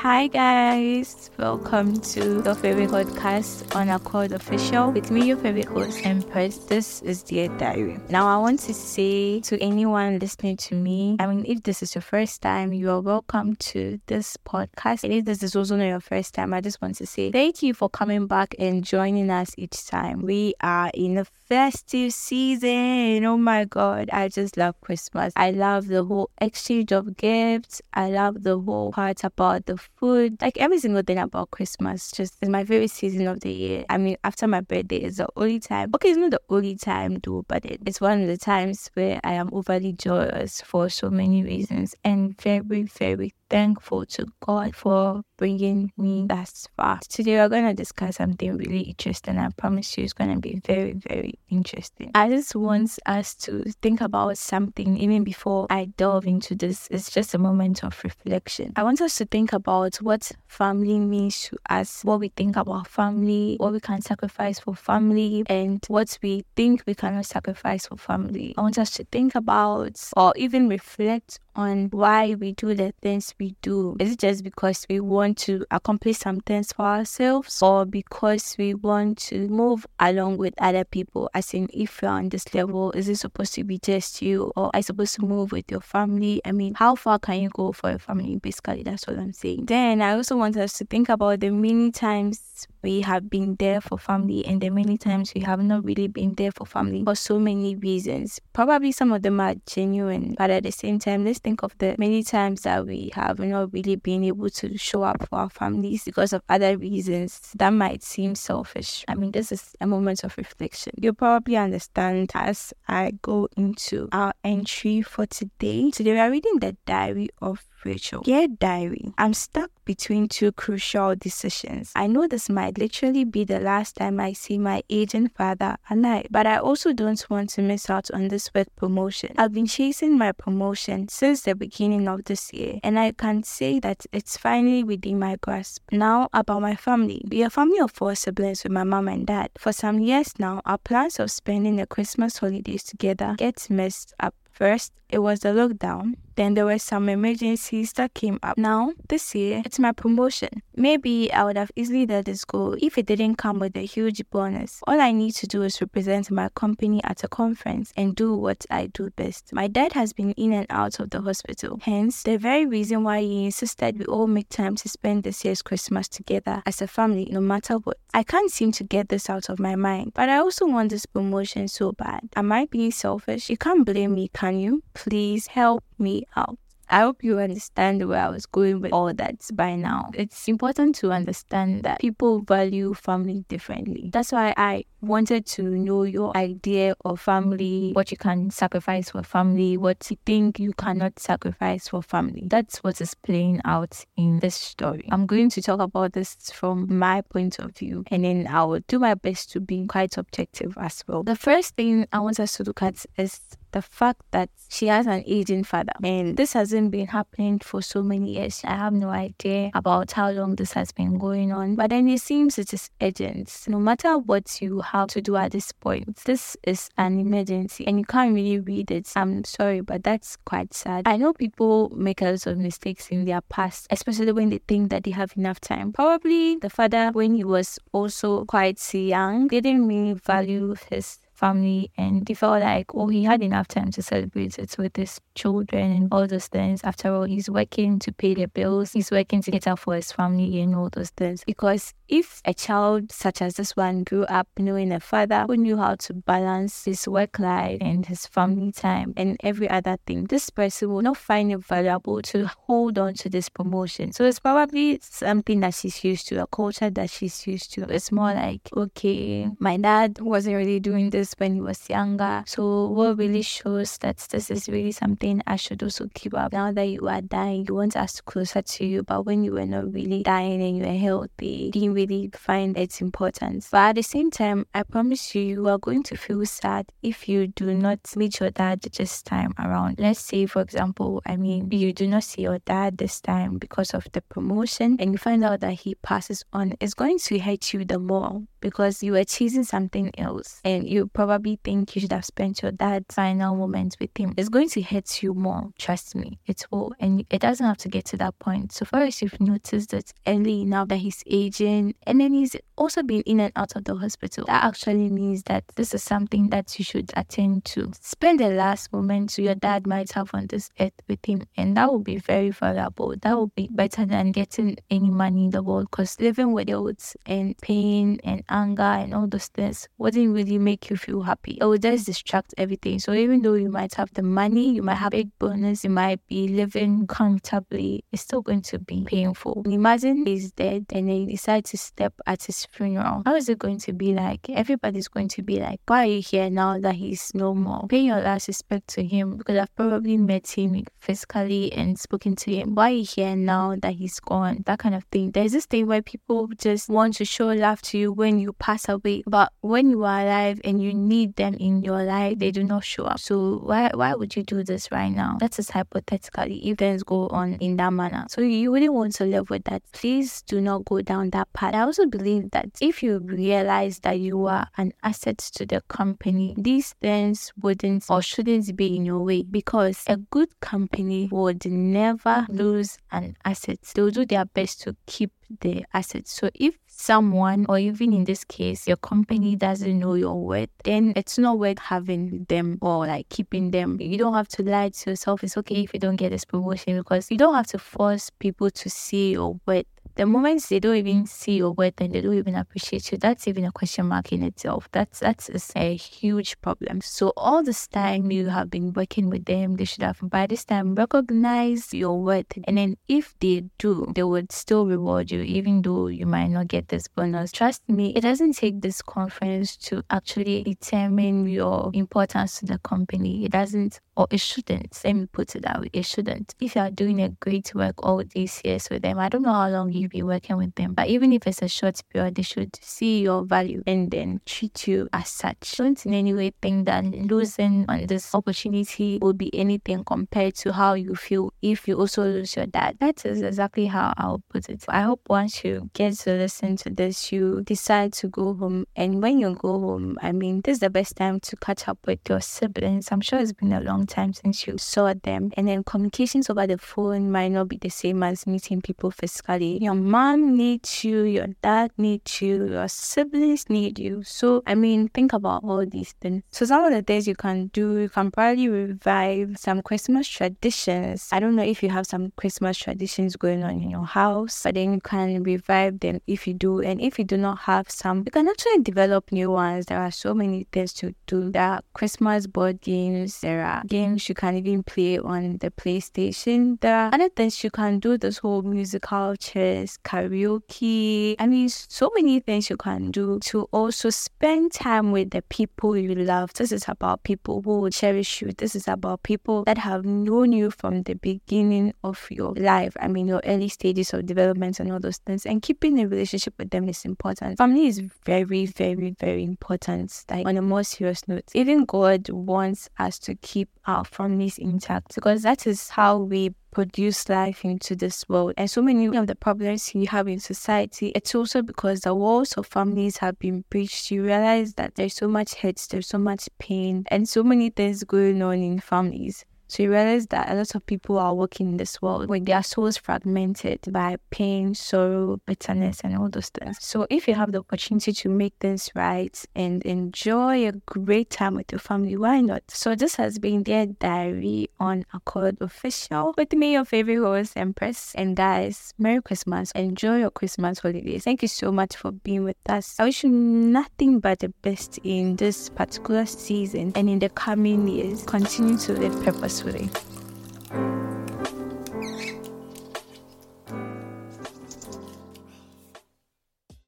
Hi guys, welcome to your favorite podcast on Accord Official with me, your favorite host Empress. This is Dear Diary. Now I want to say to anyone listening to me, I mean, if this is your first time, you are welcome to this podcast. And if this is also not your first time, I just want to say thank you for coming back and joining us each time. We are in a festive season. Oh my god, I just love Christmas. I love the whole exchange of gifts. I love the whole part about the food. Like every single thing about Christmas just is my favorite season of the year. I mean, after my birthday is the only time. Okay, it's not the only time though, but it, it's one of the times where I am overly joyous for so many reasons and very, very thankful to God for bringing me thus far. Today, we're going to discuss something really interesting. I promise you, it's going to be very, very interesting. I just want us to think about something even before I delve into this. It's just a moment of reflection. I want us to think about what family means to us, what we think about family, what we can sacrifice for family, and what we think we cannot sacrifice for family. I want us to think about or even reflect on why we do the things we do. Is it just because we want to accomplish some things for ourselves or because we want to move along with other people? As in, if you're on this level, is it supposed to be just you or are you supposed to move with your family? I mean, how far can you go for your family? Basically, that's what I'm saying. Then I also want us to think about the many times we have been there for family and the many times we have not really been there for family for so many reasons. Probably some of them are genuine, but at the same time, let's think of the many times that we have not really been able to show up for our families because of other reasons that might seem selfish. I mean, this is a moment of reflection. You'll probably understand as I go into our entry for today. Today, we are reading the diary of Rachel. Dear Diary, I'm stuck between two crucial decisions. I know this might literally be the last time I see my aging father alive, but I also don't want to miss out on this work promotion. I've been chasing my promotion since the beginning of this year, and I can say that it's finally within my grasp. Now, about my family. We are a family of four siblings with my mom and dad. For some years now, our plans of spending the Christmas holidays together gets messed up. First, it was the lockdown. Then there were some emergencies that came up. Now, this year, it's my promotion. Maybe I would have easily let this go if it didn't come with a huge bonus. All I need to do is represent my company at a conference and do what I do best. My dad has been in and out of the hospital. Hence, the very reason why he insisted we all make time to spend this year's Christmas together as a family, no matter what. I can't seem to get this out of my mind, but I also want this promotion so bad. Am I being selfish? You can't blame me, can you? Please help me out. I hope you understand where I was going with all that by now. It's important to understand that people value family differently. That's why I wanted to know your idea of family, what you can sacrifice for family, what you think you cannot sacrifice for family. That's what is playing out in this story. I'm going to talk about this from my point of view, and then I will do my best to be quite objective as well. The first thing I want us to look at is the fact that she has an aging father. And this hasn't been happening for so many years. I have no idea about how long this has been going on. But then it seems it is urgent. No matter what you have to do at this point, this is an emergency and you can't really read it. I'm sorry, but that's quite sad. I know people make a lot of mistakes in their past, especially when they think that they have enough time. Probably the father, when he was also quite young, didn't really value his family and he felt like oh he had enough time to celebrate it with his children and all those things. After all he's working to pay the bills. He's working to get out for his family and all those things. Because if a child such as this one grew up knowing a father who knew how to balance his work life and his family time and every other thing this person will not find it valuable to hold on to this promotion. So it's probably something that she's used to a culture that she's used to. It's more like okay my dad wasn't really doing this when he was younger. So what really shows that this is really something I should also keep up. Now that you are dying, you want us closer to you, but when you were not really dying and you were healthy, you didn't really find its importance. But at the same time, I promise you, you are going to feel sad if you do not meet your dad this time around. Let's say, for example, I mean, you do not see your dad this time because of the promotion and you find out that he passes on. It's going to hurt you the more because you were chasing something else and you probably think you should have spent your dad's final moments with him. It's going to hurt you more. Trust me, it will. And it doesn't have to get to that point. So far as you've noticed that early now that he's aging and then he's also been in and out of the hospital, that actually means that this is something that you should attend to. Spend the last moments your dad might have on this earth with him. And that will be very valuable. That will be better than getting any money in the world because living with guilt and pain and anger and all those things wouldn't really make you feel happy. It will just mm. distract everything. So even though you might have the money, you might have a bonus, you might be living comfortably, it's still going to be painful. Imagine he's dead and then you decide to step at his funeral. How is it going to be like? Everybody's going to be like, why are you here now that he's no more? Pay your last respect to him because I've probably met him physically and spoken to him. Why are you here now that he's gone? That kind of thing. There's this thing where people just want to show love to you when you pass away, but when you are alive and you need them in your life, they do not show up. So why why would you do this right now? That is hypothetically if things go on in that manner. So you wouldn't want to live with that. Please do not go down that path. I also believe that if you realize that you are an asset to the company, these things wouldn't or shouldn't be in your way because a good company would never lose an asset. They'll do their best to keep the assets. So if someone, or even in this case, your company doesn't know your worth, then it's not worth having them or like keeping them. You don't have to lie to yourself. It's okay if you don't get this promotion because you don't have to force people to see your worth the moments they don't even see your worth and they don't even appreciate you, that's even a question mark in itself. That's that's a huge problem. So all this time you have been working with them, they should have by this time recognized your worth. And then if they do, they would still reward you, even though you might not get this bonus. Trust me, it doesn't take this conference to actually determine your importance to the company. It doesn't or it shouldn't. Let me put it that way. It shouldn't. If you are doing a great work all these years with them, I don't know how long you be working with them. But even if it's a short period, they should see your value and then treat you as such. Don't in any way think that losing on this opportunity will be anything compared to how you feel if you also lose your dad. That is exactly how I'll put it. I hope once you get to listen to this, you decide to go home. And when you go home, I mean, this is the best time to catch up with your siblings. I'm sure it's been a long time since you saw them. And then communications over the phone might not be the same as meeting people physically. Your mom needs you, your dad needs you, your siblings need you. So, I mean, think about all these things. So, some of the things you can do, you can probably revive some Christmas traditions. I don't know if you have some Christmas traditions going on in your house, but then you can revive them if you do. And if you do not have some, you can actually develop new ones. There are so many things to do. There are Christmas board games, there are games you can even play on the PlayStation. There are other things you can do, this whole musical chairs karaoke. I mean, so many things you can do to also spend time with the people you love. This is about people who will cherish you. This is about people that have known you from the beginning of your life. I mean, your early stages of development and all those things. And keeping a relationship with them is important. Family is very, very, very important. Like on a more serious note, even God wants us to keep our families intact because that is how we produce life into this world. And so many of the problems you have in society, it's also because the walls of families have been breached. You realize that there's so much hate, there's so much pain, and so many things going on in families. So you realize that a lot of people are working in this world with their souls fragmented by pain, sorrow, bitterness, and all those things. So if you have the opportunity to make things right and enjoy a great time with your family, why not? So this has been their diary on Accord Official with me, your favorite host, Empress. And guys, Merry Christmas. Enjoy your Christmas holidays. Thank you so much for being with us. I wish you nothing but the best in this particular season and in the coming years. Continue to live purpose sweetie.